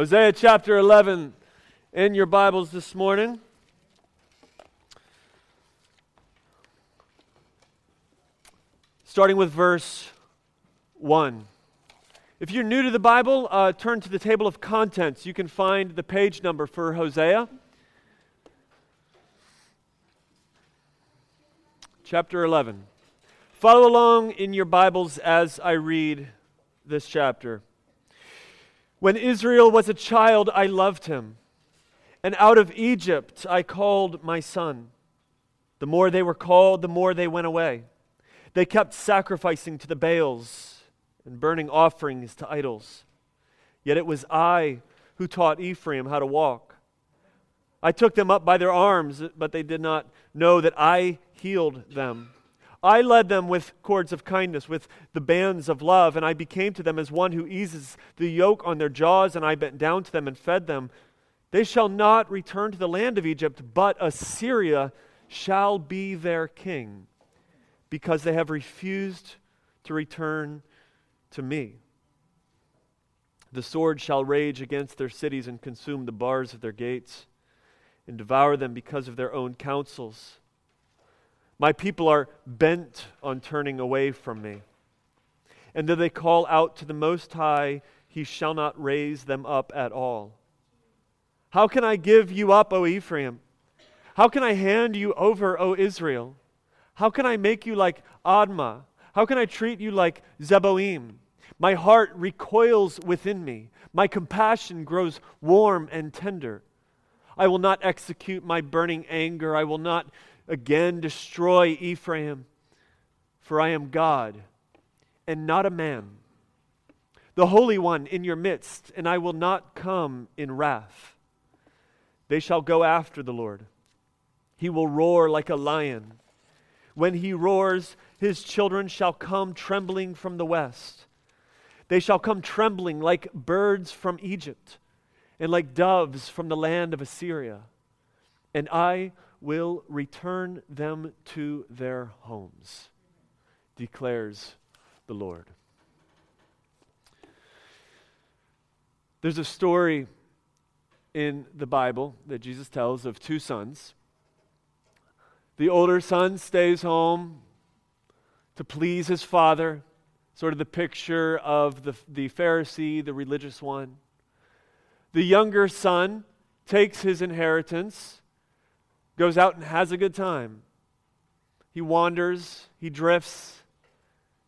Hosea chapter 11 in your Bibles this morning. Starting with verse 1. If you're new to the Bible, uh, turn to the table of contents. You can find the page number for Hosea. Chapter 11. Follow along in your Bibles as I read this chapter. When Israel was a child, I loved him, and out of Egypt I called my son. The more they were called, the more they went away. They kept sacrificing to the Baals and burning offerings to idols. Yet it was I who taught Ephraim how to walk. I took them up by their arms, but they did not know that I healed them. I led them with cords of kindness, with the bands of love, and I became to them as one who eases the yoke on their jaws, and I bent down to them and fed them. They shall not return to the land of Egypt, but Assyria shall be their king, because they have refused to return to me. The sword shall rage against their cities and consume the bars of their gates, and devour them because of their own counsels. My people are bent on turning away from me. And though they call out to the Most High, he shall not raise them up at all. How can I give you up, O Ephraim? How can I hand you over, O Israel? How can I make you like Admah? How can I treat you like Zeboim? My heart recoils within me. My compassion grows warm and tender. I will not execute my burning anger. I will not again destroy Ephraim, for I am God and not a man, the Holy One in your midst, and I will not come in wrath. They shall go after the Lord. He will roar like a lion. When he roars, his children shall come trembling from the west. They shall come trembling like birds from Egypt and like doves from the land of Assyria. And I will return them to their homes, declares the Lord. There's a story in the Bible that Jesus tells of two sons. The older son stays home to please his father, sort of the picture of the, the Pharisee, the religious one. The younger son takes his inheritance goes out and has a good time. He wanders, he drifts,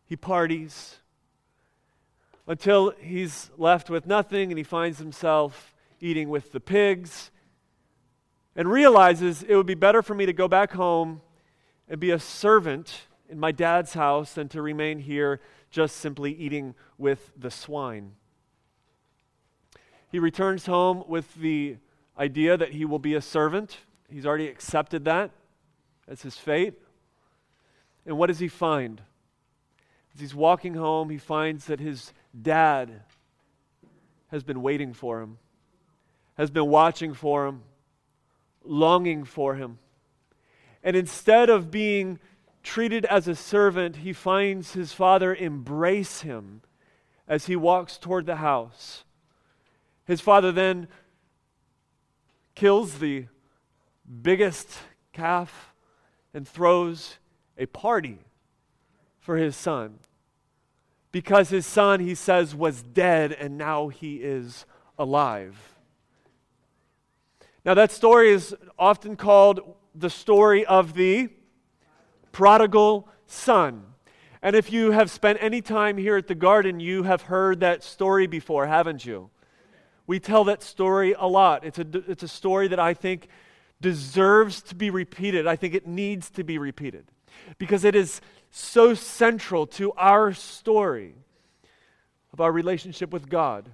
he parties until he's left with nothing and he finds himself eating with the pigs and realizes it would be better for me to go back home and be a servant in my dad's house than to remain here just simply eating with the swine. He returns home with the idea that he will be a servant He's already accepted that as his fate. And what does he find? As he's walking home, he finds that his dad has been waiting for him, has been watching for him, longing for him. And instead of being treated as a servant, he finds his father embrace him as he walks toward the house. His father then kills the biggest calf and throws a party for his son. Because his son, he says, was dead and now he is alive. Now, that story is often called the story of the prodigal son. And if you have spent any time here at the garden, you have heard that story before, haven't you? We tell that story a lot. It's a, it's a story that I think deserves to be repeated. I think it needs to be repeated because it is so central to our story of our relationship with God.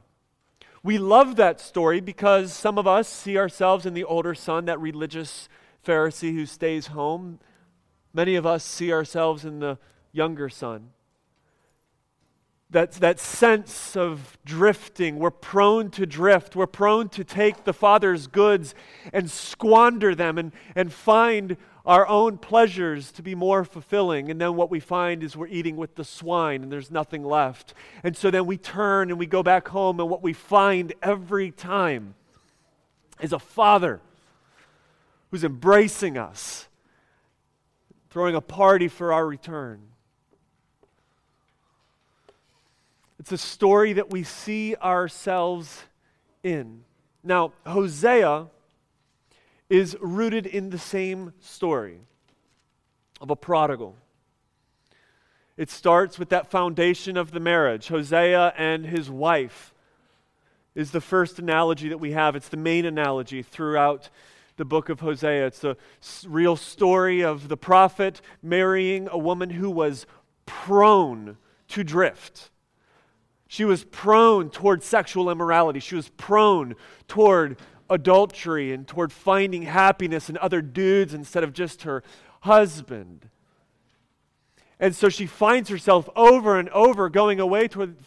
We love that story because some of us see ourselves in the older son, that religious Pharisee who stays home. Many of us see ourselves in the younger son that, that sense of drifting. We're prone to drift. We're prone to take the Father's goods and squander them and, and find our own pleasures to be more fulfilling. And then what we find is we're eating with the swine and there's nothing left. And so then we turn and we go back home, and what we find every time is a father who's embracing us, throwing a party for our return. It's a story that we see ourselves in. Now, Hosea is rooted in the same story of a prodigal. It starts with that foundation of the marriage. Hosea and his wife is the first analogy that we have. It's the main analogy throughout the book of Hosea. It's the real story of the prophet marrying a woman who was prone to drift. She was prone toward sexual immorality. She was prone toward adultery and toward finding happiness in other dudes instead of just her husband. And so she finds herself over and over going away toward,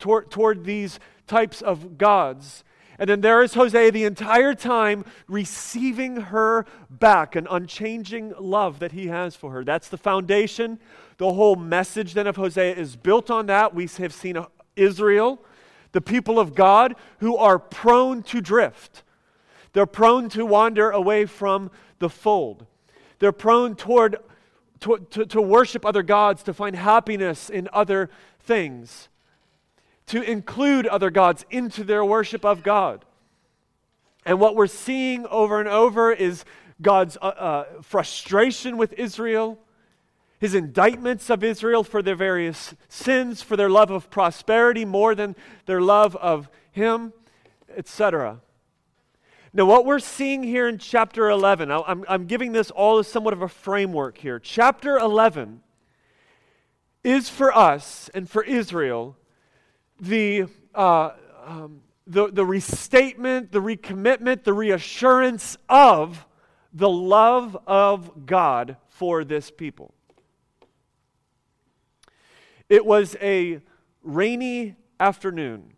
toward, toward these types of gods. And then there is Hosea the entire time receiving her back, an unchanging love that he has for her. That's the foundation. The whole message then of Hosea is built on that. We have seen Israel, the people of God, who are prone to drift. They're prone to wander away from the fold. They're prone toward to, to, to, worship other gods, to find happiness in other things, to include other gods into their worship of God. And what we're seeing over and over is God's uh, uh, frustration with Israel, his indictments of Israel for their various sins, for their love of prosperity more than their love of him, etc. Now, what we're seeing here in chapter 11, I'm, I'm giving this all as somewhat of a framework here. Chapter 11 is for us and for Israel the, uh, um, the, the restatement, the recommitment, the reassurance of the love of God for this people. It was a rainy afternoon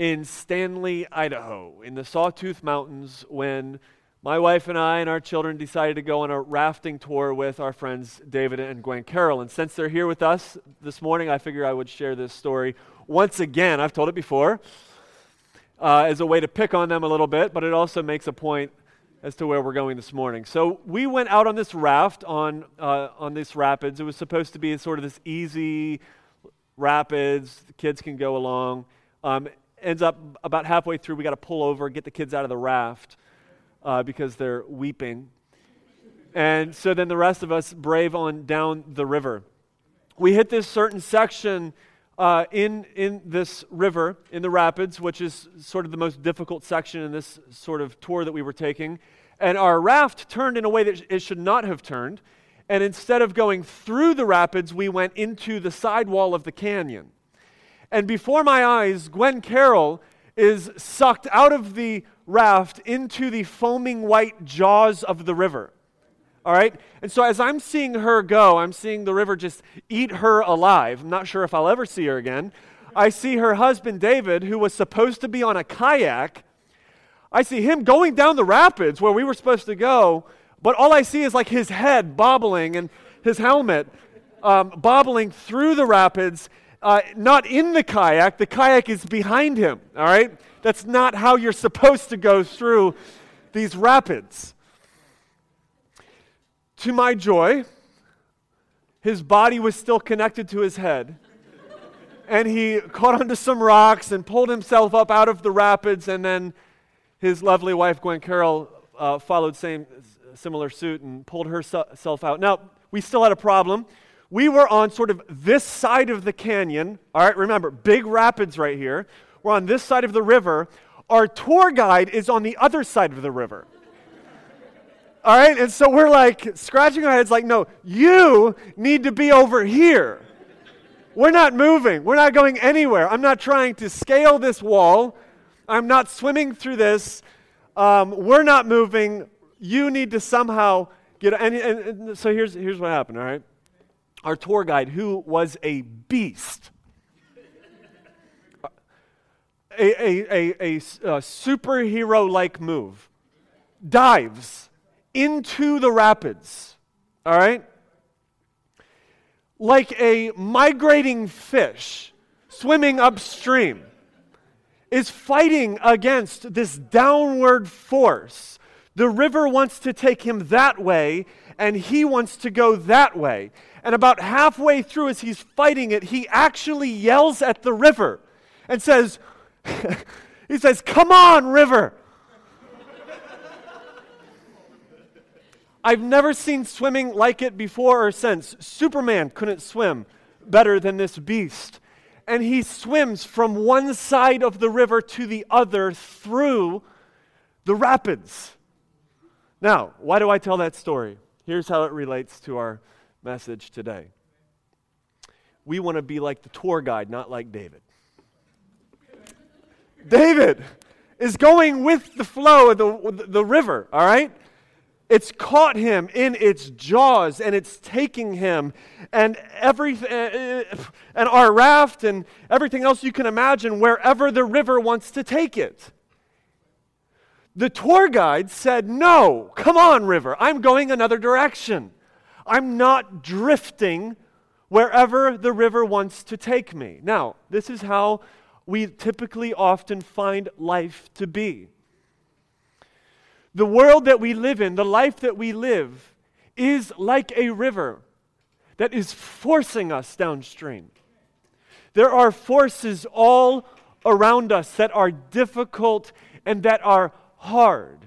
in Stanley, Idaho, in the Sawtooth Mountains, when my wife and I and our children decided to go on a rafting tour with our friends David and Gwen Carroll. And since they're here with us this morning, I figure I would share this story once again. I've told it before uh, as a way to pick on them a little bit, but it also makes a point as to where we're going this morning. So we went out on this raft on uh, on this rapids. It was supposed to be sort of this easy rapids. The kids can go along. Um, ends up about halfway through, we got to pull over, get the kids out of the raft uh, because they're weeping. And so then the rest of us brave on down the river. We hit this certain section uh, in, in this river, in the rapids, which is sort of the most difficult section in this sort of tour that we were taking. And our raft turned in a way that it should not have turned. And instead of going through the rapids, we went into the sidewall of the canyon. And before my eyes, Gwen Carroll is sucked out of the raft into the foaming white jaws of the river. All right? And so as I'm seeing her go, I'm seeing the river just eat her alive. I'm not sure if I'll ever see her again. I see her husband, David, who was supposed to be on a kayak. I see him going down the rapids where we were supposed to go, but all I see is like his head bobbling and his helmet um, bobbling through the rapids uh, not in the kayak. The kayak is behind him, all right? That's not how you're supposed to go through these rapids. To my joy, his body was still connected to his head. and he caught onto some rocks and pulled himself up out of the rapids. And then his lovely wife, Gwen Carroll, uh, followed same similar suit and pulled herself out. Now, we still had a problem we were on sort of this side of the canyon. All right, remember, big rapids right here. We're on this side of the river. Our tour guide is on the other side of the river. All right, and so we're like scratching our heads, like, no, you need to be over here. We're not moving. We're not going anywhere. I'm not trying to scale this wall. I'm not swimming through this. Um, we're not moving. You need to somehow get. And, and, and so here's, here's what happened, all right? our tour guide, who was a beast, a, a, a, a, a superhero like move, dives into the rapids all right? Like a migrating fish swimming upstream is fighting against this downward force. The river wants to take him that way, and he wants to go that way. And about halfway through, as he's fighting it, he actually yells at the river and says, He says, Come on, river. I've never seen swimming like it before or since. Superman couldn't swim better than this beast. And he swims from one side of the river to the other through the rapids. Now, why do I tell that story? Here's how it relates to our message today. We want to be like the tour guide, not like David. David is going with the flow of the, the river, all right? It's caught him in its jaws and it's taking him and everything uh, uh, and our raft and everything else you can imagine wherever the river wants to take it. The tour guide said, "No, come on, river. I'm going another direction. I'm not drifting wherever the river wants to take me." Now, this is how we typically often find life to be. The world that we live in, the life that we live, is like a river that is forcing us downstream. There are forces all around us that are difficult and that are hard.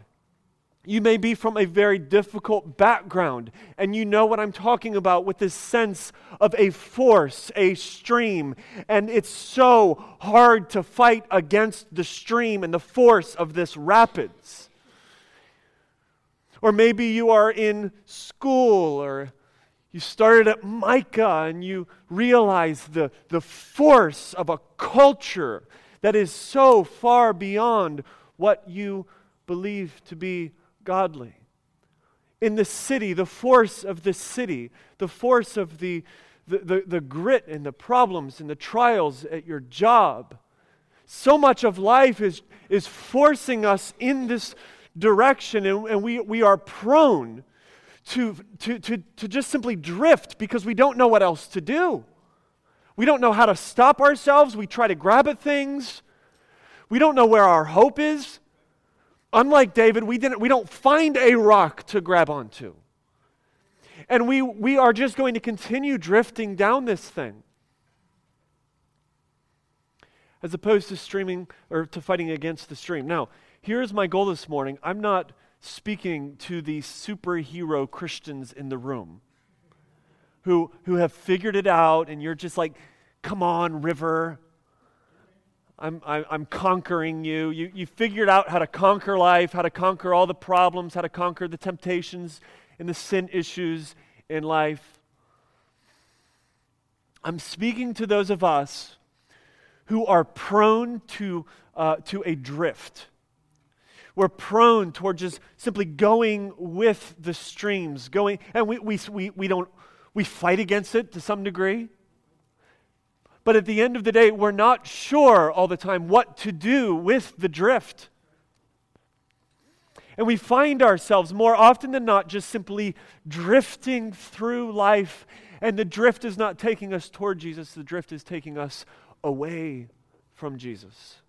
You may be from a very difficult background, and you know what I'm talking about with this sense of a force, a stream, and it's so hard to fight against the stream and the force of this rapids. Or maybe you are in school, or you started at Micah and you realize the, the force of a culture that is so far beyond what you believe to be godly. In the city, the force of the city, the force of the, the, the, the grit and the problems and the trials at your job. So much of life is, is forcing us in this direction, and, and we, we are prone to, to, to, to just simply drift because we don't know what else to do. We don't know how to stop ourselves. We try to grab at things. We don't know where our hope is. Unlike David, we, didn't, we don't find a rock to grab onto. And we, we are just going to continue drifting down this thing. As opposed to streaming or to fighting against the stream. Now, here's my goal this morning. I'm not speaking to the superhero Christians in the room who, who have figured it out, and you're just like, come on, river. I'm, I'm, conquering you. you. You figured out how to conquer life, how to conquer all the problems, how to conquer the temptations and the sin issues in life. I'm speaking to those of us who are prone to, uh, to a drift. We're prone toward just simply going with the streams, going, and we, we, we, we don't, we fight against it to some degree. But at the end of the day, we're not sure all the time what to do with the drift. And we find ourselves more often than not just simply drifting through life. And the drift is not taking us toward Jesus, the drift is taking us away from Jesus.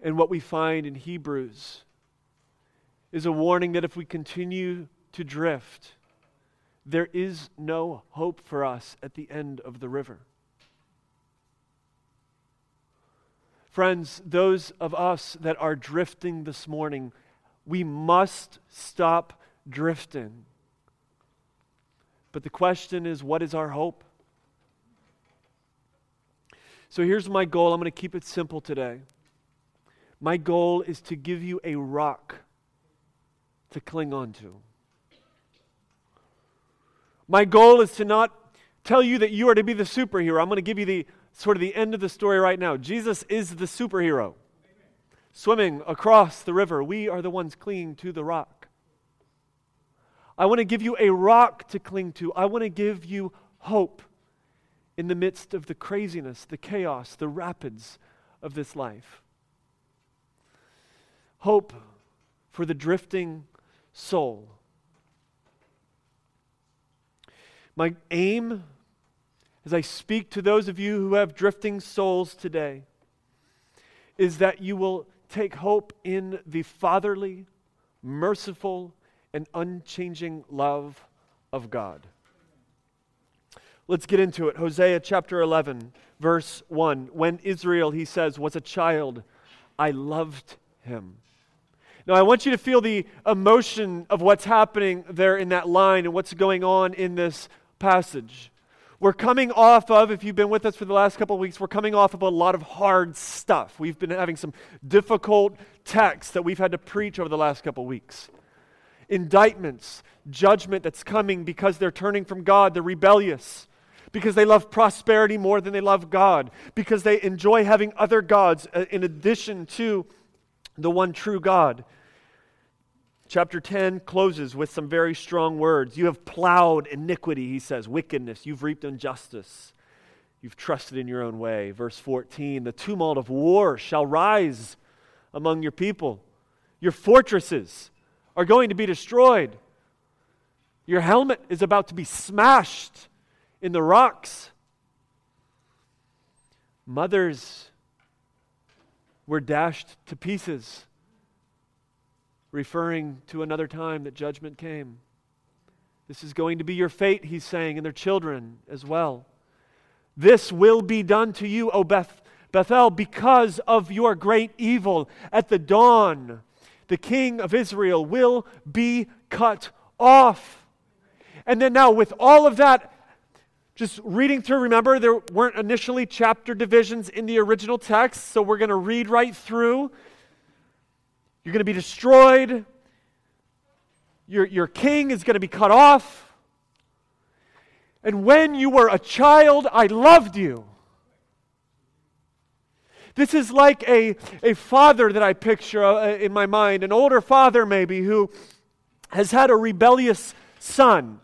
And what we find in Hebrews is a warning that if we continue to drift, there is no hope for us at the end of the river. Friends, those of us that are drifting this morning, we must stop drifting. But the question is what is our hope? So here's my goal. I'm going to keep it simple today. My goal is to give you a rock to cling on to. My goal is to not tell you that you are to be the superhero. I'm going to give you the sort of the end of the story right now. Jesus is the superhero. Swimming across the river, we are the ones clinging to the rock. I want to give you a rock to cling to. I want to give you hope in the midst of the craziness, the chaos, the rapids of this life. Hope for the drifting soul. My aim as I speak to those of you who have drifting souls today is that you will take hope in the fatherly, merciful, and unchanging love of God. Let's get into it. Hosea chapter 11, verse 1. When Israel, he says, was a child, I loved him. Now, I want you to feel the emotion of what's happening there in that line and what's going on in this passage. We're coming off of, if you've been with us for the last couple of weeks, we're coming off of a lot of hard stuff. We've been having some difficult texts that we've had to preach over the last couple of weeks. Indictments, judgment that's coming because they're turning from God, they're rebellious, because they love prosperity more than they love God, because they enjoy having other gods uh, in addition to the one true God. Chapter 10 closes with some very strong words. You have plowed iniquity, he says, wickedness. You've reaped injustice. You've trusted in your own way. Verse 14 The tumult of war shall rise among your people. Your fortresses are going to be destroyed. Your helmet is about to be smashed in the rocks. Mothers were dashed to pieces referring to another time that judgment came. This is going to be your fate, he's saying, and their children as well. This will be done to you, O Beth, Bethel, because of your great evil. At the dawn, the king of Israel will be cut off. And then now, with all of that, just reading through, remember, there weren't initially chapter divisions in the original text, so we're going to read right through. You're going to be destroyed. Your, your king is going to be cut off. And when you were a child, I loved you. This is like a, a father that I picture uh, in my mind, an older father maybe, who has had a rebellious son.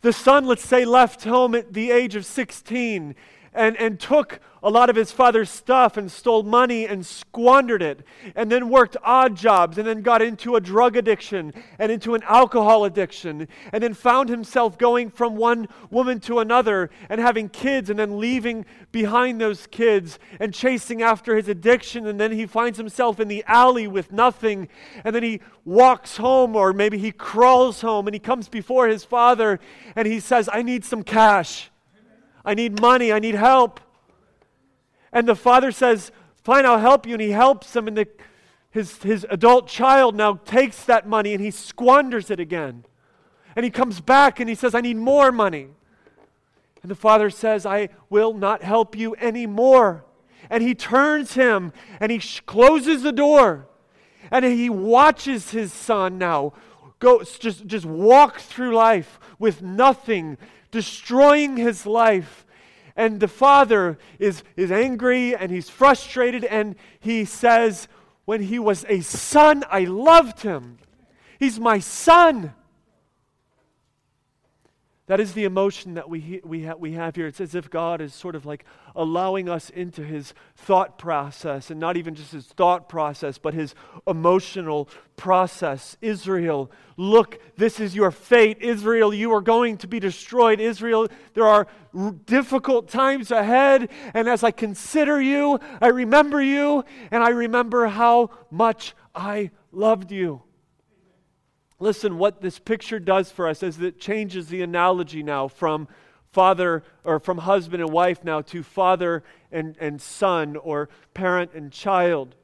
The son, let's say, left home at the age of 16 and, and took a lot of his father's stuff and stole money and squandered it, and then worked odd jobs, and then got into a drug addiction and into an alcohol addiction, and then found himself going from one woman to another and having kids, and then leaving behind those kids and chasing after his addiction, and then he finds himself in the alley with nothing, and then he walks home, or maybe he crawls home, and he comes before his father and he says, I need some cash. I need money. I need help. And the father says, Fine, I'll help you. And he helps him. And the, his, his adult child now takes that money and he squanders it again. And he comes back and he says, I need more money. And the father says, I will not help you anymore. And he turns him and he sh- closes the door. And he watches his son now go just, just walk through life with nothing destroying his life. And the father is, is angry and he's frustrated, and he says, When he was a son, I loved him. He's my son. That is the emotion that we, we, ha- we have here. It's as if God is sort of like allowing us into his thought process, and not even just his thought process, but his emotional process. Israel, look, this is your fate. Israel, you are going to be destroyed. Israel, there are r- difficult times ahead, and as I consider you, I remember you, and I remember how much I loved you. Listen, what this picture does for us is it changes the analogy now from father or from husband and wife now to father and, and son or parent and child.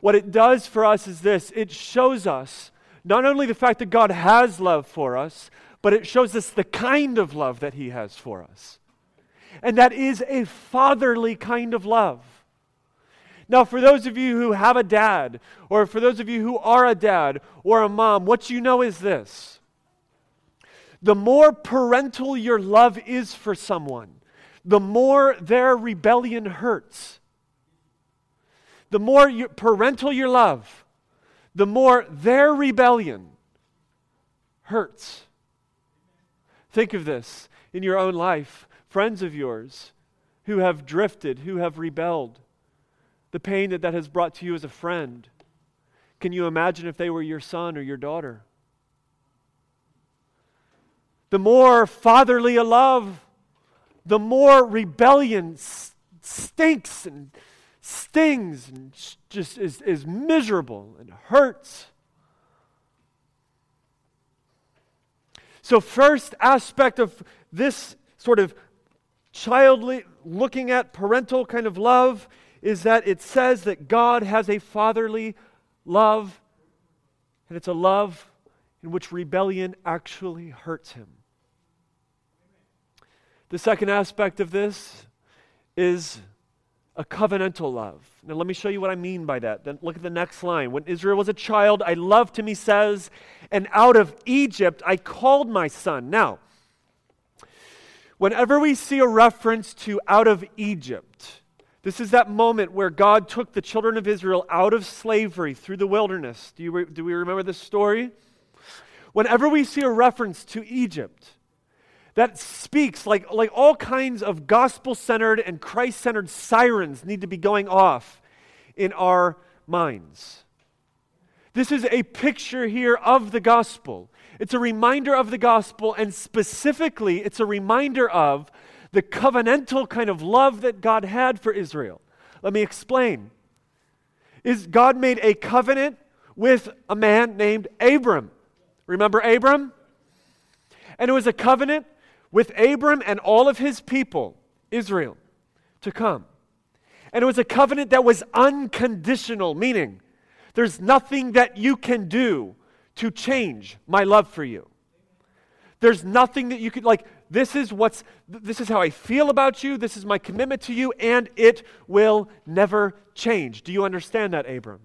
What it does for us is this it shows us not only the fact that God has love for us, but it shows us the kind of love that He has for us. And that is a fatherly kind of love. Now, for those of you who have a dad, or for those of you who are a dad or a mom, what you know is this the more parental your love is for someone, the more their rebellion hurts. The more your, parental your love, the more their rebellion hurts. Think of this in your own life. Friends of yours who have drifted, who have rebelled the pain that that has brought to you as a friend. Can you imagine if they were your son or your daughter? the more fatherly a love, the more rebellion stinks and stings and just is, is miserable and hurts. So, first aspect of this sort of childly looking at parental kind of love is that it says that God has a fatherly love, and it's a love in which rebellion actually hurts him. The second aspect of this is a covenantal love. Now, let me show you what I mean by that. Then look at the next line. When Israel was a child, I loved him, he says, and out of Egypt I called my son. Now, whenever we see a reference to out of Egypt, this is that moment where God took the children of Israel out of slavery through the wilderness. Do, you do we remember this story? Whenever we see a reference to Egypt, that speaks like, like all kinds of gospel centered and Christ centered sirens need to be going off in our minds. This is a picture here of the gospel. It's a reminder of the gospel, and specifically, it's a reminder of the covenantal kind of love that God had for Israel. Let me explain. Is God made a covenant with a man named Abram. Remember Abram? And it was a covenant with Abram and all of his people, Israel, to come. And it was a covenant that was unconditional, meaning there's nothing that you can do to change my love for you. There's nothing that you could, like, this is what's, this is how I feel about you, this is my commitment to you, and it will never change. Do you understand that, Abram?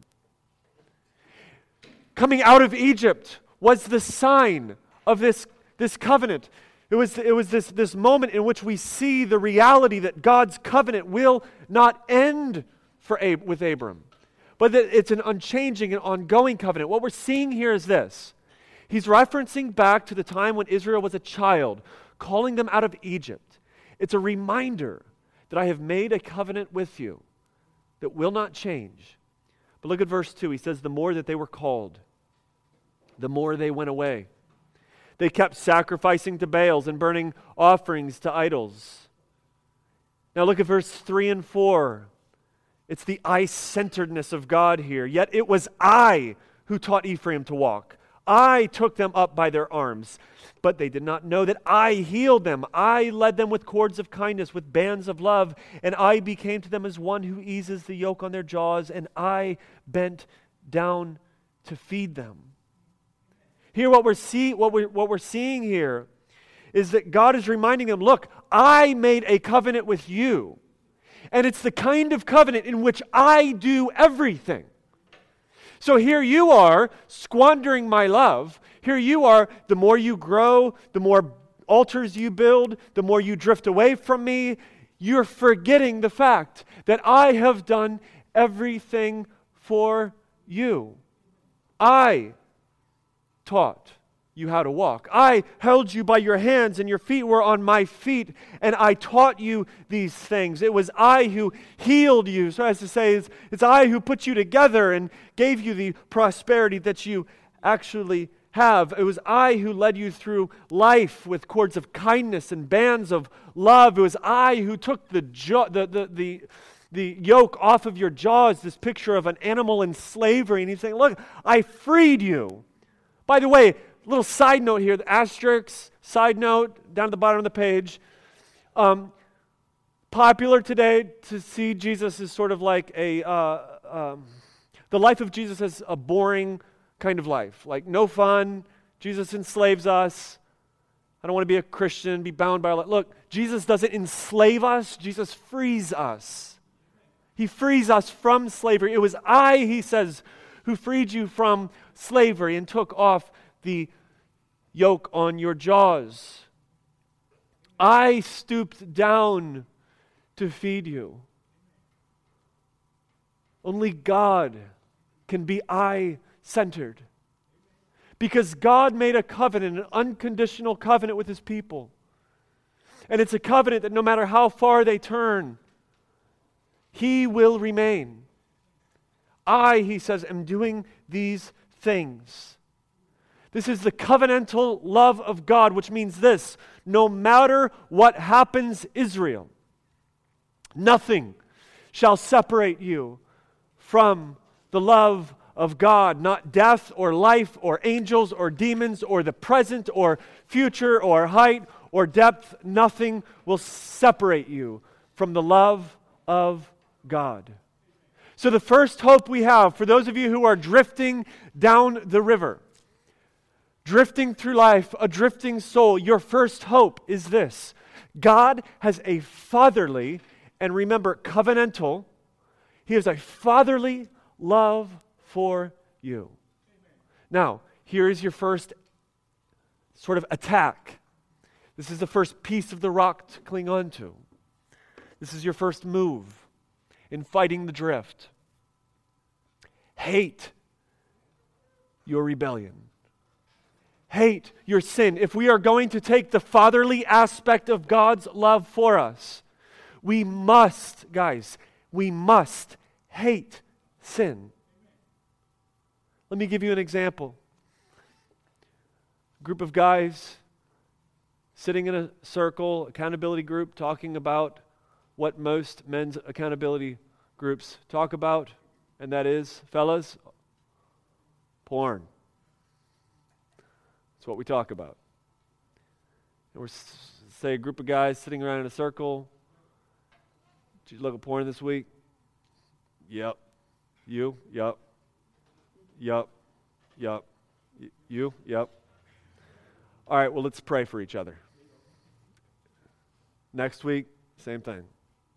Coming out of Egypt was the sign of this, this covenant. It was, it was this, this moment in which we see the reality that God's covenant will not end for Ab- with Abram, but that it's an unchanging and ongoing covenant. What we're seeing here is this He's referencing back to the time when Israel was a child, calling them out of Egypt. It's a reminder that I have made a covenant with you that will not change. But look at verse 2. He says, The more that they were called, the more they went away. They kept sacrificing to Baals and burning offerings to idols. Now look at verse 3 and 4. It's the I centeredness of God here. Yet it was I who taught Ephraim to walk. I took them up by their arms, but they did not know that I healed them. I led them with cords of kindness, with bands of love, and I became to them as one who eases the yoke on their jaws, and I bent down to feed them. Here, what we're, see, what, we're, what we're seeing here is that God is reminding them look, I made a covenant with you. And it's the kind of covenant in which I do everything. So here you are squandering my love. Here you are, the more you grow, the more altars you build, the more you drift away from me. You're forgetting the fact that I have done everything for you. I taught you how to walk. I held you by your hands, and your feet were on my feet, and I taught you these things. It was I who healed you. So, as to say, it's, it's I who put you together and gave you the prosperity that you actually have. It was I who led you through life with cords of kindness and bands of love. It was I who took the, jo- the, the, the, the yoke off of your jaws, this picture of an animal in slavery. And he's saying, Look, I freed you. By the way, little side note here, the asterisk, side note, down at the bottom of the page. Um, popular today to see Jesus as sort of like a, uh, um, the life of Jesus as a boring kind of life. Like, no fun. Jesus enslaves us. I don't want to be a Christian, be bound by. All that. Look, Jesus doesn't enslave us, Jesus frees us. He frees us from slavery. It was I, he says, who freed you from slavery and took off the yoke on your jaws. I stooped down to feed you. Only God can be I centered. Because God made a covenant, an unconditional covenant with his people. And it's a covenant that no matter how far they turn, he will remain. I, he says, am doing these things. This is the covenantal love of God, which means this no matter what happens, Israel, nothing shall separate you from the love of God, not death or life or angels or demons or the present or future or height or depth. Nothing will separate you from the love of God. So, the first hope we have for those of you who are drifting down the river, drifting through life, a drifting soul, your first hope is this God has a fatherly, and remember, covenantal, He has a fatherly love for you. Now, here is your first sort of attack. This is the first piece of the rock to cling on to. This is your first move in fighting the drift. Hate your rebellion. Hate your sin. If we are going to take the fatherly aspect of God's love for us, we must, guys, we must hate sin. Let me give you an example. A group of guys sitting in a circle, accountability group, talking about what most men's accountability groups talk about, and that is, fellas, porn. That's what we talk about. And we're, say, a group of guys sitting around in a circle. Did you look at porn this week? Yep. You? Yep. Yep. Yep. Y- you? Yep. All right, well, let's pray for each other. Next week, same thing.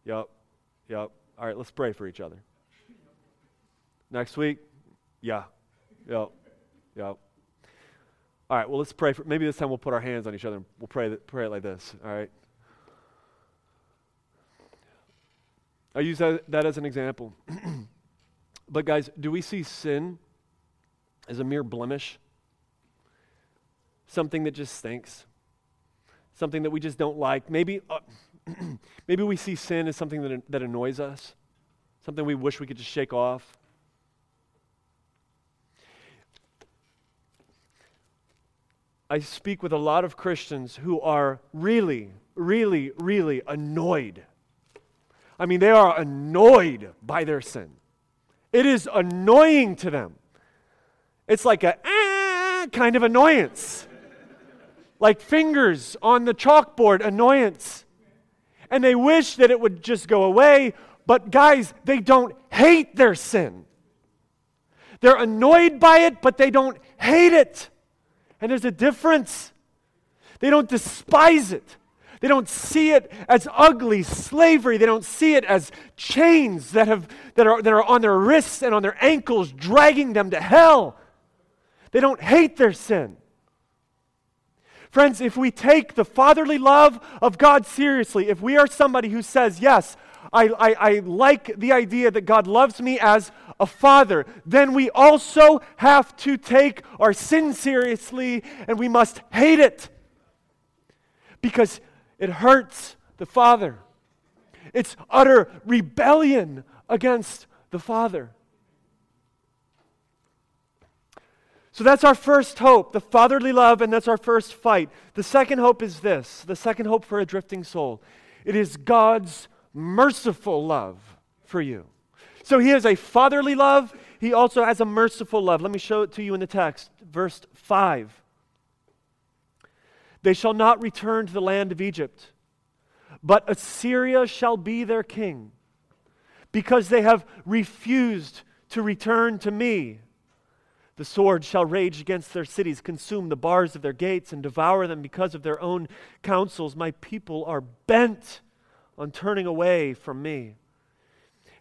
Yep. Yep. All right, let's pray for each other. Next week, yeah. Yep. Yep. All right, well, let's pray for maybe this time we'll put our hands on each other and we'll pray, that, pray it like this. All right. I use that, that as an example. but, guys, do we see sin as a mere blemish? Something that just stinks? Something that we just don't like? Maybe, uh, maybe we see sin as something that, that annoys us, something we wish we could just shake off. I speak with a lot of Christians who are really, really, really annoyed I mean, they are annoyed by their sin. It is annoying to them. It's like a ah, kind of annoyance, like fingers on the chalkboard annoyance. And they wish that it would just go away, but guys, they don't hate their sin. They're annoyed by it, but they don't hate it. And there's a difference. They don't despise it. They don't see it as ugly slavery. They don't see it as chains that, have, that, are, that are on their wrists and on their ankles, dragging them to hell. They don't hate their sin. Friends, if we take the fatherly love of God seriously, if we are somebody who says, Yes, I, I, I, like the idea that God loves me as a father, then we also have to take our sin seriously and we must hate it. Because it hurts the Father. It's utter rebellion against the Father. So that's our first hope, the fatherly love, and that's our first fight. The second hope is this the second hope for a drifting soul it is God's merciful love for you. So he has a fatherly love, he also has a merciful love. Let me show it to you in the text. Verse 5. They shall not return to the land of Egypt, but Assyria shall be their king, because they have refused to return to me. The sword shall rage against their cities, consume the bars of their gates, and devour them because of their own counsels. My people are bent on turning away from me.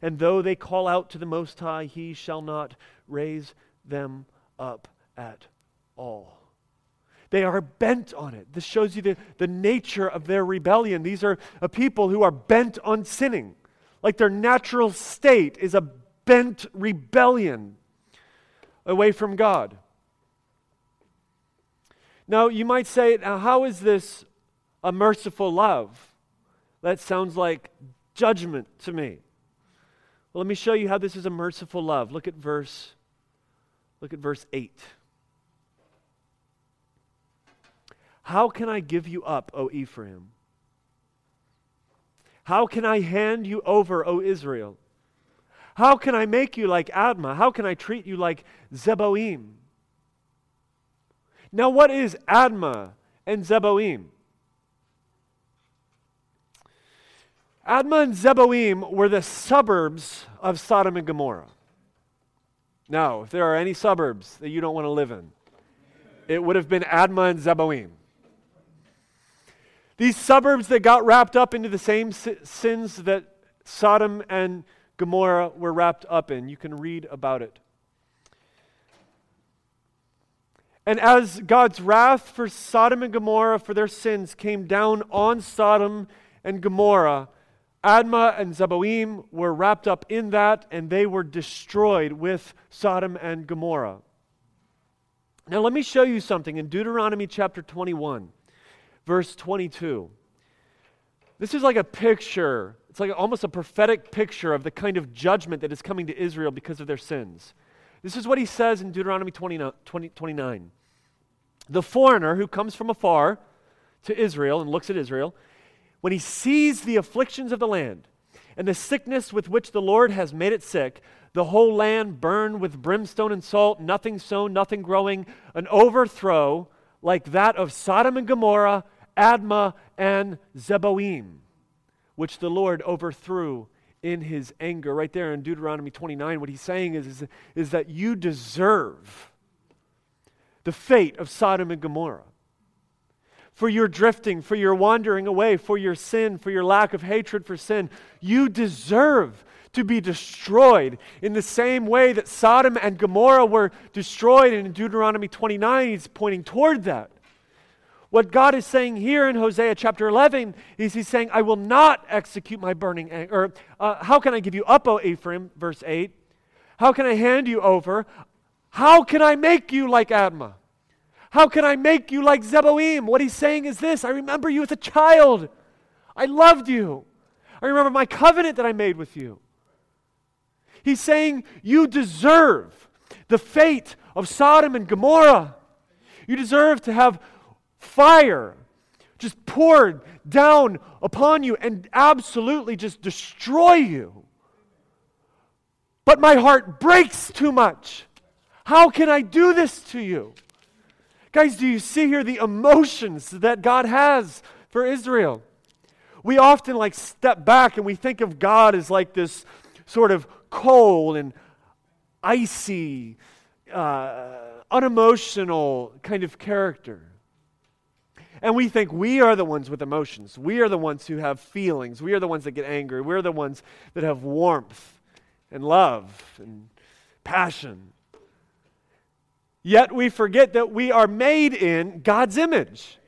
And though they call out to the Most High, he shall not raise them up at all. They are bent on it. This shows you the, the nature of their rebellion. These are a people who are bent on sinning. Like their natural state is a bent rebellion away from God. Now, you might say, how is this a merciful love? That sounds like judgment to me. Well, let me show you how this is a merciful love. Look at verse look at verse 8. How can I give you up, O Ephraim? How can I hand you over, O Israel? How can I make you like Admah? How can I treat you like Zeboim? Now, what is Admah and Zeboim? Admah and Zeboim were the suburbs of Sodom and Gomorrah. Now, if there are any suburbs that you don't want to live in, it would have been Admah and Zeboim. These suburbs that got wrapped up into the same sins that Sodom and Gomorrah were wrapped up in. You can read about it. And as God's wrath for Sodom and Gomorrah for their sins came down on Sodom and Gomorrah, Admah and Zeboim were wrapped up in that, and they were destroyed with Sodom and Gomorrah. Now, let me show you something in Deuteronomy chapter 21, verse 22. This is like a picture, it's like almost a prophetic picture of the kind of judgment that is coming to Israel because of their sins. This is what he says in Deuteronomy 20, 20, 29. The foreigner who comes from afar to Israel and looks at Israel, when he sees the afflictions of the land and the sickness with which the Lord has made it sick, the whole land burned with brimstone and salt, nothing sown, nothing growing, an overthrow like that of Sodom and Gomorrah, Admah, and Zeboim, which the Lord overthrew in his anger. Right there in Deuteronomy 29, what he's saying is, is, is that you deserve the fate of Sodom and Gomorrah for your drifting, for your wandering away, for your sin, for your lack of hatred for sin. You deserve to be destroyed in the same way that Sodom and Gomorrah were destroyed. And in Deuteronomy 29, he's pointing toward that. What God is saying here in Hosea chapter 11 is He's saying, I will not execute my burning anger. Or, uh, how can I give you up, O Ephraim? Verse 8. How can I hand you over? How can I make you like Admah? How can I make you like Zeboim? What he's saying is this I remember you as a child. I loved you. I remember my covenant that I made with you. He's saying you deserve the fate of Sodom and Gomorrah. You deserve to have fire just poured down upon you and absolutely just destroy you. But my heart breaks too much. How can I do this to you? Guys, do you see here the emotions that God has for Israel? We often like step back and we think of God as like this sort of cold and icy, uh, unemotional kind of character. And we think we are the ones with emotions. We are the ones who have feelings. We are the ones that get angry. We're the ones that have warmth and love and passion. Yet we forget that we are made in God's image.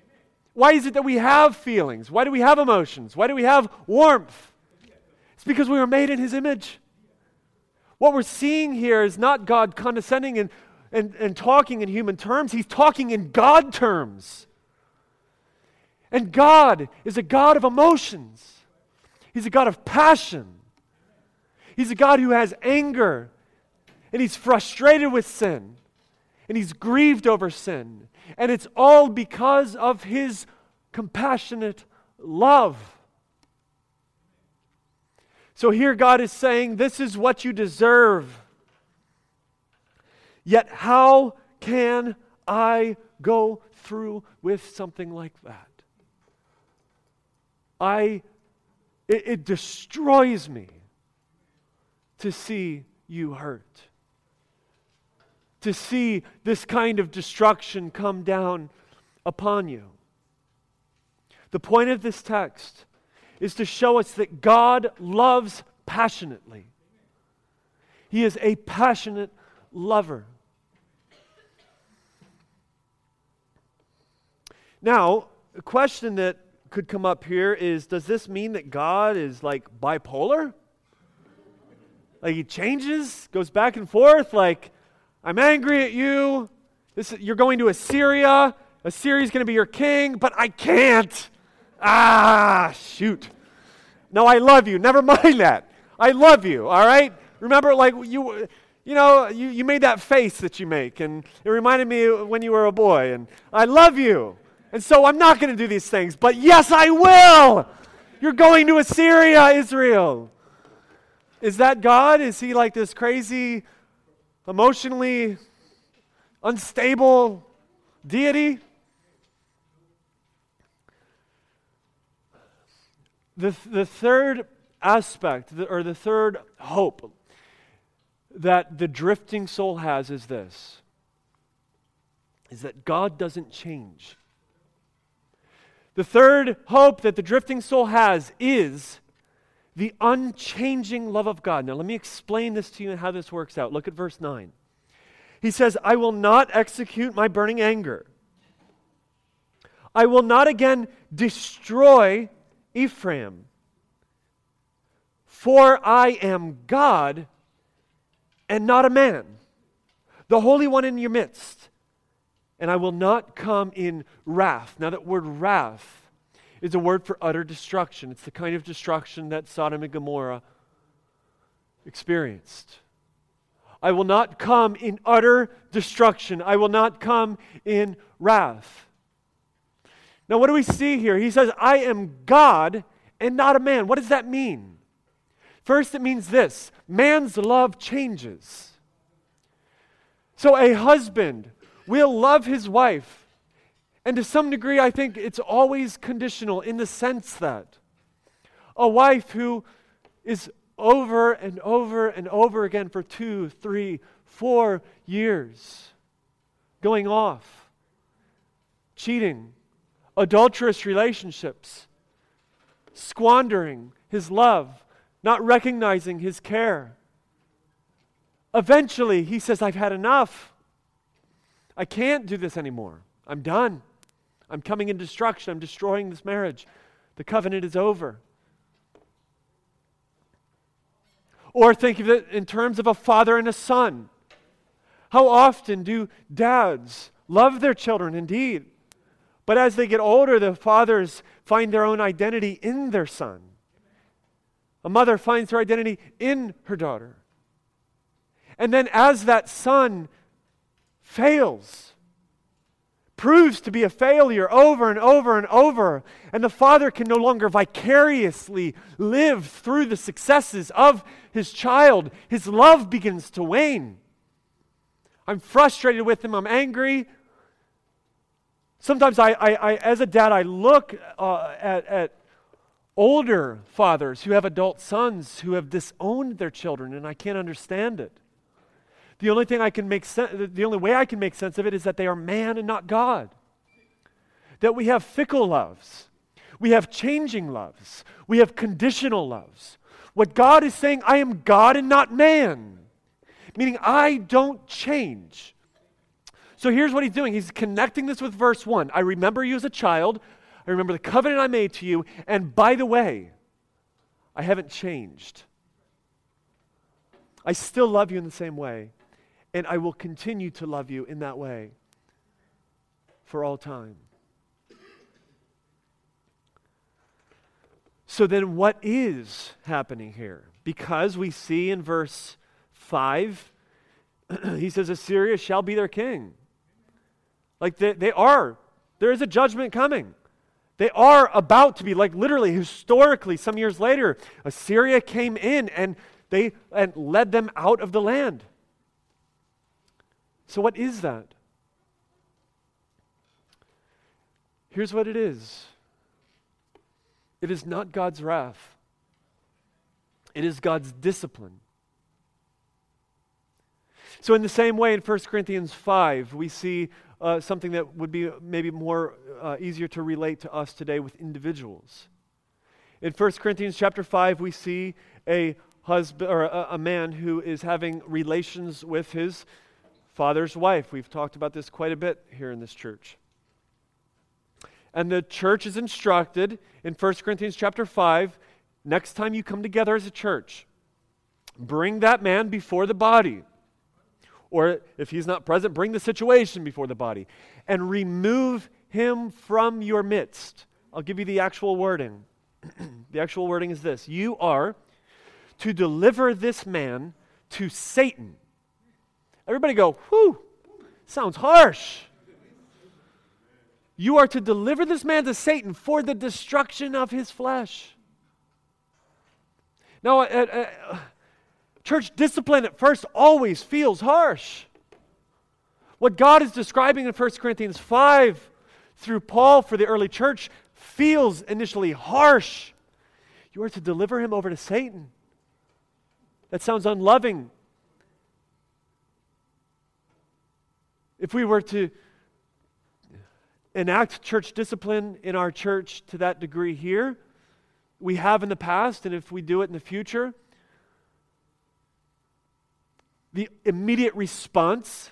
Why is it that we have feelings? Why do we have emotions? Why do we have warmth? It's because we were made in His image. What we're seeing here is not God condescending and, and, and talking in human terms, He's talking in God terms. And God is a God of emotions, He's a God of passion. He's a God who has anger, and He's frustrated with sin and he's grieved over sin. And it's all because of his compassionate love. So here God is saying, This is what you deserve. Yet, how can I go through with something like that? I, it, destroys me to see you hurt to see this kind of destruction come down upon you. The point of this text is to show us that God loves passionately. He is a passionate lover. Now, a question that could come up here is Does this mean that God is like bipolar? Like he changes, goes back and forth? Like I'm angry at you. This, you're going to Assyria. Assyria's going to be your king, but I can't. Ah, shoot. No, I love you. Never mind that. I love you, all right? Remember, like, you, you know, you, you made that face that you make, and it reminded me when you were a boy, and I love you. And so I'm not going to do these things, but yes, I will. You're going to Assyria, Israel. Is that God? Is he like this crazy, emotionally unstable deity? The, the third aspect, or the third hope that the drifting soul has is this is that God doesn't change. The third hope that the drifting soul has is the unchanging love of God. Now, let me explain this to you and how this works out. Look at verse 9. He says, I will not execute my burning anger. I will not again destroy Ephraim. For I am God and not a man, the Holy One in your midst. And I will not come in wrath. Now, that word wrath is a word for utter destruction. It's the kind of destruction that Sodom and Gomorrah experienced. I will not come in utter destruction. I will not come in wrath. Now, what do we see here? He says, I am God and not a man. What does that mean? First, it means this man's love changes. So, a husband will love his wife. And to some degree, I think it's always conditional in the sense that a wife who is over and over and over again for two, three, four years going off, cheating, adulterous relationships, squandering his love not recognizing his care. Eventually, he says, I've had enough. I can't do this anymore. I'm done. I'm coming in destruction. I'm destroying this marriage. The covenant is over. Or think of it in terms of a father and a son. How often do dads love their children indeed? But as they get older, the fathers find their own identity in their son. A mother finds her identity in her daughter. And then, as that son fails, proves to be a failure over and over and over, and the father can no longer vicariously live through the successes of his child, his love begins to wane. I'm frustrated with him, I'm angry. Sometimes I, I, I as a dad, I look uh, at, at older fathers who have adult sons who have disowned their children, and I can't understand it. The only thing I can make sense, the only way I can make sense of it is that they are man and not God. That we have fickle loves, we have changing loves, we have conditional loves. What God is saying, I am God and not man, meaning I don't change. So here's what he's doing. He's connecting this with verse 1. I remember you as a child. I remember the covenant I made to you, and by the way, I haven't changed. I still love you in the same way, and I will continue to love you in that way for all time. So then, what is happening here? Because we see in verse 5, he says, Assyria shall be their king. Like they, they are. There is a judgment coming. They are about to be, like literally, historically, some years later, Assyria came in and they and led them out of the land. So, what is that? Here's what it is it is not God's wrath, it is God's discipline. So, in the same way, in 1 Corinthians 5, we see uh, something that would be maybe more uh, easier to relate to us today with individuals. In 1 Corinthians chapter 5, we see a husband or a, a man who is having relations with his father's wife. We've talked about this quite a bit here in this church. And the church is instructed in 1 Corinthians chapter 5 next time you come together as a church, bring that man before the body or if he's not present, bring the situation before the body and remove him from your midst. I'll give you the actual wording. the actual wording is this You are to deliver this man to Satan. Everybody go, whew, sounds harsh. You are to deliver this man to Satan for the destruction of his flesh. Now, uh, uh, church discipline at first always feels harsh. What God is describing in 1 Corinthians 5 through Paul for the early church feels initially harsh. You are to deliver him over to Satan. That sounds unloving. If we were to enact church discipline in our church to that degree here, we have in the past, and if we do it in the future, the immediate response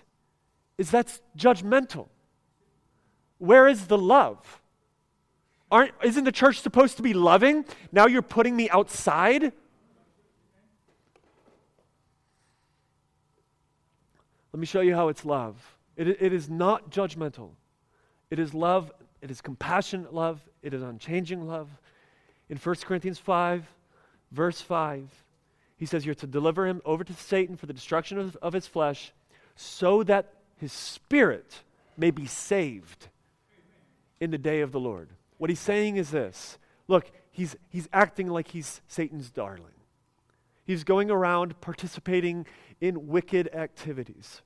is that's judgmental. Where is the love? Aren't, isn't the church supposed to be loving? Now you're putting me outside? Let me show you how it's love. It, it is not judgmental. It is love. It is compassionate love. It is unchanging love. In 1 Corinthians 5, verse 5, he says you're to deliver him over to Satan for the destruction of, of his flesh so that his spirit may be saved in the day of the Lord. What he's saying is this look, he's, he's acting like he's Satan's darling. He's going around participating in wicked activities.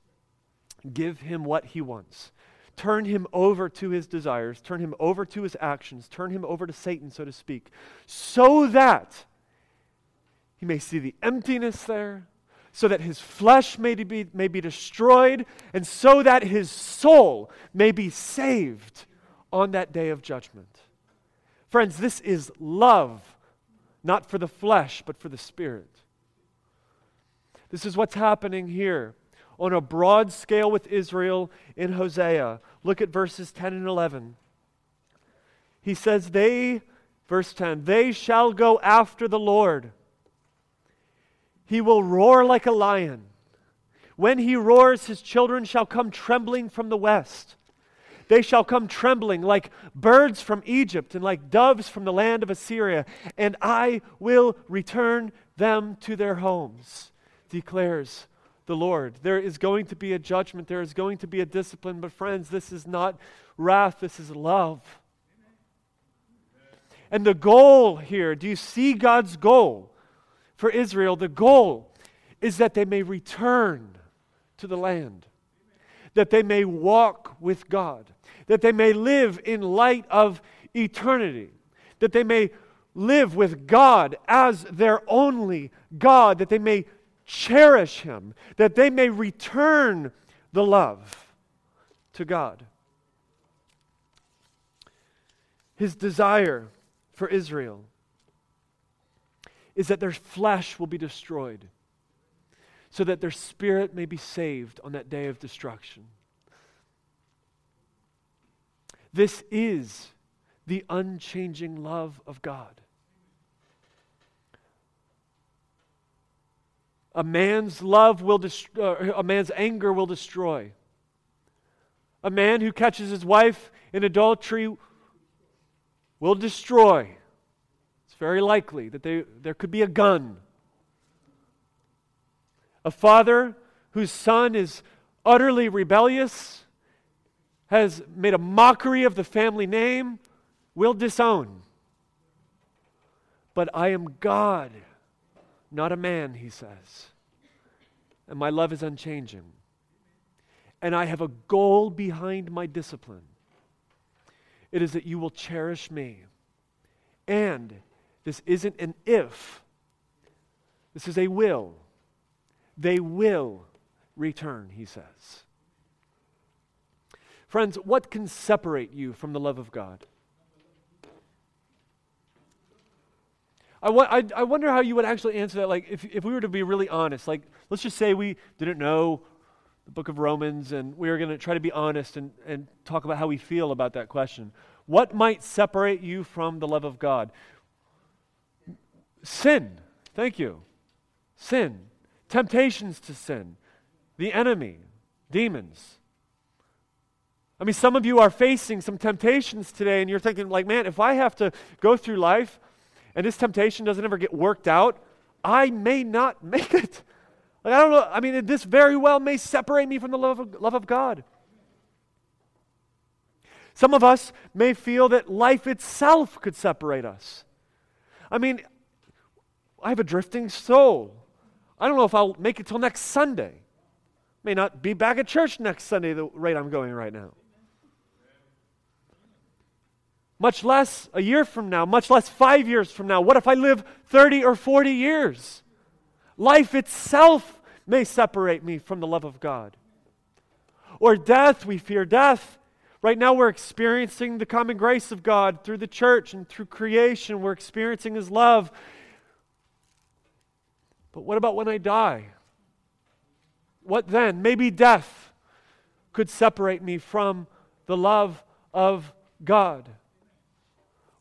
Give him what he wants. Turn him over to his desires, turn him over to his actions, turn him over to Satan, so to speak, so that he may see the emptiness there, so that his flesh may be, may be destroyed, and so that his soul may be saved on that day of judgment. Friends, this is love, not for the flesh, but for the spirit. This is what's happening here on a broad scale with Israel in Hosea. Look at verses 10 and 11. He says, They, verse 10, they shall go after the Lord. He will roar like a lion. When he roars, his children shall come trembling from the west. They shall come trembling like birds from Egypt and like doves from the land of Assyria, and I will return them to their homes, declares the Lord. There is going to be a judgment, there is going to be a discipline, but friends, this is not wrath, this is love. And the goal here, do you see God's goal for Israel? The goal is that they may return to the land, that they may walk with God, that they may live in light of eternity, that they may live with God as their only God, that they may cherish Him, that they may return the love to God. His desire for Israel is that their flesh will be destroyed so that their spirit may be saved on that day of destruction. This is the unchanging love of God. A man's love will destroy, uh, a man's anger will destroy. A man who catches his wife in adultery will destroy. It's very likely that they, there could be a gun. A father whose son is utterly rebellious, has made a mockery of the family name, will disown. But I am God not a man, he says. And my love is unchanging. And I have a goal behind my discipline it is that you will cherish me. And this isn't an if, this is a will. They will return, he says. Friends, what can separate you from the love of God? I, I, I wonder how you would actually answer that. Like, if, if we were to be really honest, like, let's just say we didn't know the book of Romans and we were going to try to be honest and, and talk about how we feel about that question. What might separate you from the love of God? Sin. Thank you. Sin. Temptations to sin. The enemy. Demons. I mean, some of you are facing some temptations today, and you're thinking, like, man, if I have to go through life and this temptation doesn't ever get worked out, I may not make it. Like, I don't know. I mean, this very well may separate me from the love of, love of God. Some of us may feel that life itself could separate us. I mean, I have a drifting soul. I don't know if I'll make it till next Sunday. May not be back at church next Sunday the rate I'm going right now. Much less a year from now, much less five years from now. What if I live 30 or 40 years? Life itself may separate me from the love of God. Or death, we fear death. Right now, we're experiencing the common grace of God through the church and through creation. We're experiencing His love. But what about when I die? What then? Maybe death could separate me from the love of God.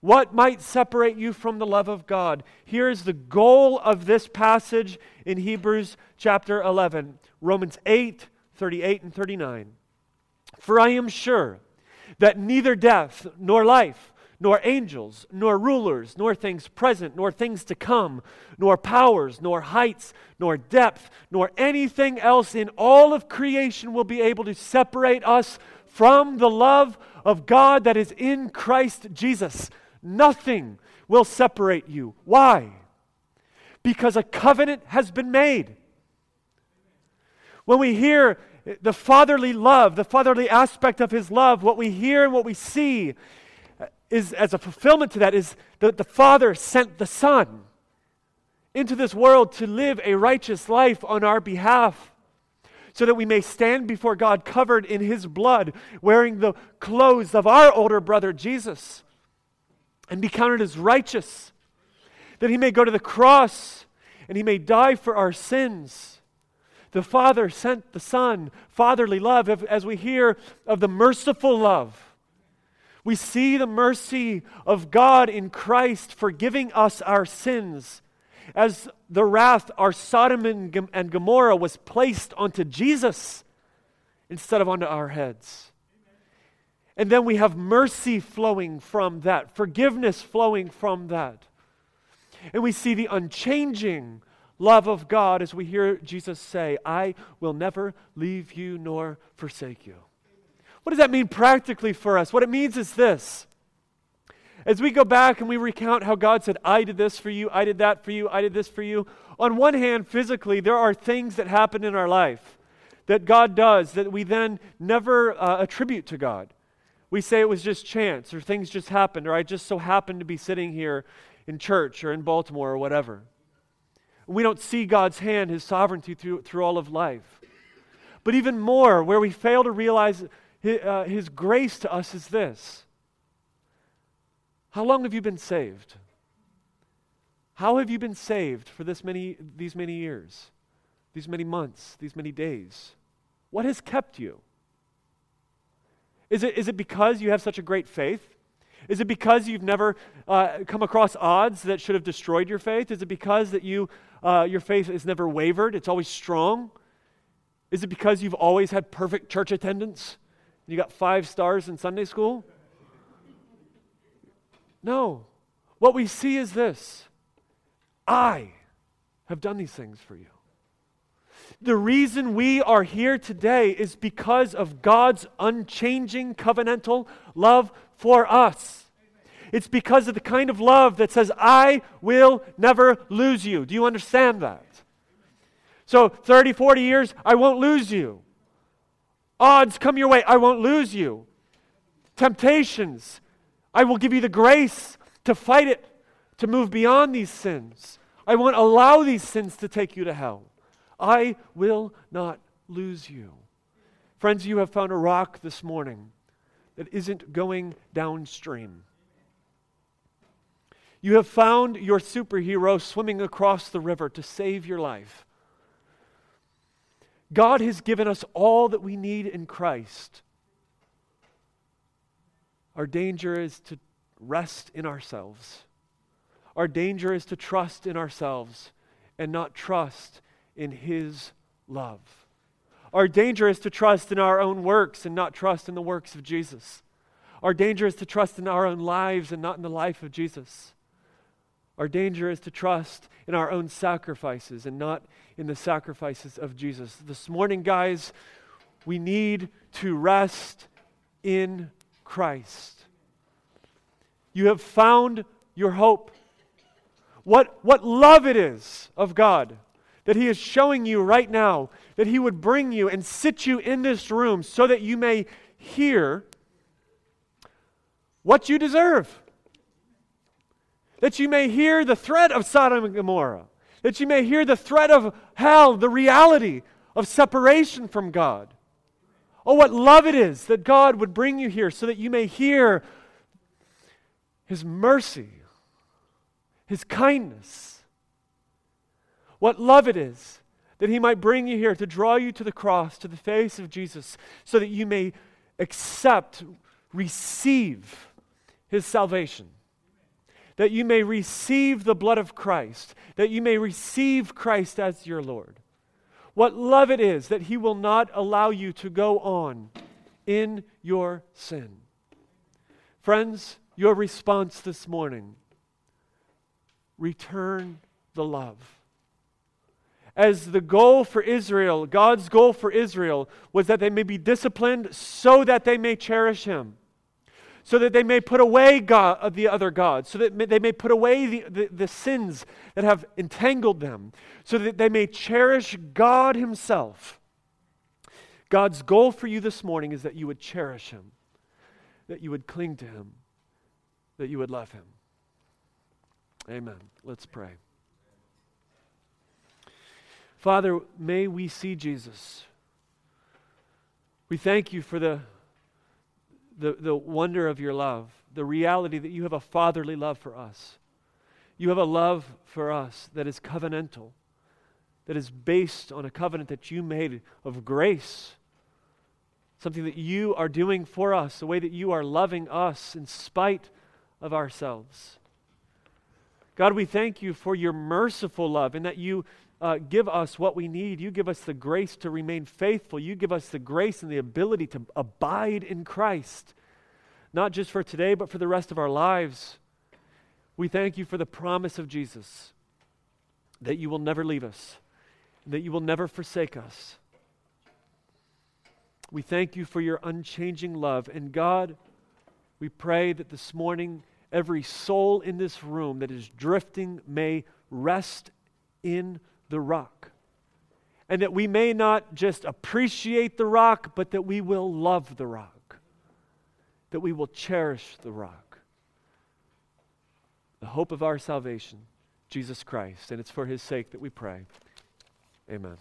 What might separate you from the love of God? Here is the goal of this passage in Hebrews chapter 11, Romans 8, 38 and 39. For I am sure that neither death nor life, nor angels, nor rulers, nor things present, nor things to come, nor powers, nor heights, nor depth, nor anything else in all of creation will be able to separate us from the love of God that is in Christ Jesus. Nothing will separate you. Why? Because a covenant has been made. When we hear the fatherly love, the fatherly aspect of his love, what we hear and what we see is as a fulfillment to that is that the Father sent the Son into this world to live a righteous life on our behalf so that we may stand before God covered in his blood, wearing the clothes of our older brother Jesus, and be counted as righteous, that he may go to the cross and he may die for our sins the Father sent the Son, fatherly love, as we hear of the merciful love. We see the mercy of God in Christ forgiving us our sins. As the wrath, our Sodom and Gomorrah was placed onto Jesus instead of onto our heads. And then we have mercy flowing from that, forgiveness flowing from that. And we see the unchanging love of God as we hear Jesus say, I will never leave you nor forsake you. What does that mean practically for us? What it means is this. As we go back and we recount how God said, I did this for you, I did that for you, I did this for you, on one hand, physically, there are things that happen in our life that God does that we then never uh, attribute to God. We say it was just chance, or things just happened, or I just so happened to be sitting here in church or in Baltimore or whatever. We don't see God's hand, His sovereignty through, through all of life. But even more, where we fail to realize his, uh, his grace to us is this How long have you been saved? How have you been saved for this many, these many years, these many months, these many days? What has kept you? Is it, is it because you have such a great faith? Is it because you've never uh, come across odds that should have destroyed your faith? Is it because that you uh, your faith has never wavered, it's always strong? Is it because you've always had perfect church attendance? You got five stars in Sunday school? No. What we see is this I have done these things for you. The reason we are here today is because of God's unchanging covenantal love for us. It's because of the kind of love that says, I will never lose you. Do you understand that? So, 30, 40 years, I won't lose you. Odds come your way, I won't lose you. Temptations, I will give you the grace to fight it, to move beyond these sins. I won't allow these sins to take you to hell. I will not lose you. Friends, you have found a rock this morning that isn't going downstream. You have found your superhero swimming across the river to save your life. God has given us all that we need in Christ. Our danger is to rest in ourselves. Our danger is to trust in ourselves and not trust in His love. Our danger is to trust in our own works and not trust in the works of Jesus. Our danger is to trust in our own lives and not in the life of Jesus. Our danger is to trust in our own sacrifices and not in the sacrifices of Jesus. This morning, guys, we need to rest in Christ. You have found your hope. What, what love it is of God that He is showing you right now, that He would bring you and sit you in this room so that you may hear what you deserve. That you may hear the threat of Sodom and Gomorrah. That you may hear the threat of hell, the reality of separation from God. Oh, what love it is that God would bring you here so that you may hear His mercy, His kindness, what love it is that He might bring you here to draw you to the cross, to the face of Jesus, so that you may accept, receive His salvation. That you may receive the blood of Christ, that you may receive Christ as your Lord. What love it is that He will not allow you to go on in your sin. Friends, your response this morning return the love as the goal for Israel, God's goal for Israel was that they may be disciplined so that they may cherish Him, so that they may put away God, uh, the other gods, so that they may put away the, the, the sins that have entangled them, so that they may cherish God Himself. God's goal for you this morning is that you would cherish Him, that you would cling to Him, that you would love Him. Amen. Let's pray. Father, may we see Jesus. We thank you for the, the, the wonder of your love, the reality that you have a fatherly love for us. You have a love for us that is covenantal, that is based on a covenant that you made of grace, something that you are doing for us, the way that you are loving us in spite of ourselves. God, we thank you for your merciful love and that you uh, give us what we need. You give us the grace to remain faithful. You give us the grace and the ability to abide in Christ, not just for today, but for the rest of our lives. We thank you for the promise of Jesus that you will never leave us, that you will never forsake us. We thank you for your unchanging love. And God, we pray that this morning, every soul in this room that is drifting may rest in the rock. And that we may not just appreciate the rock, but that we will love the rock, that we will cherish the rock. The hope of our salvation, Jesus Christ. And it's for his sake that we pray. Amen.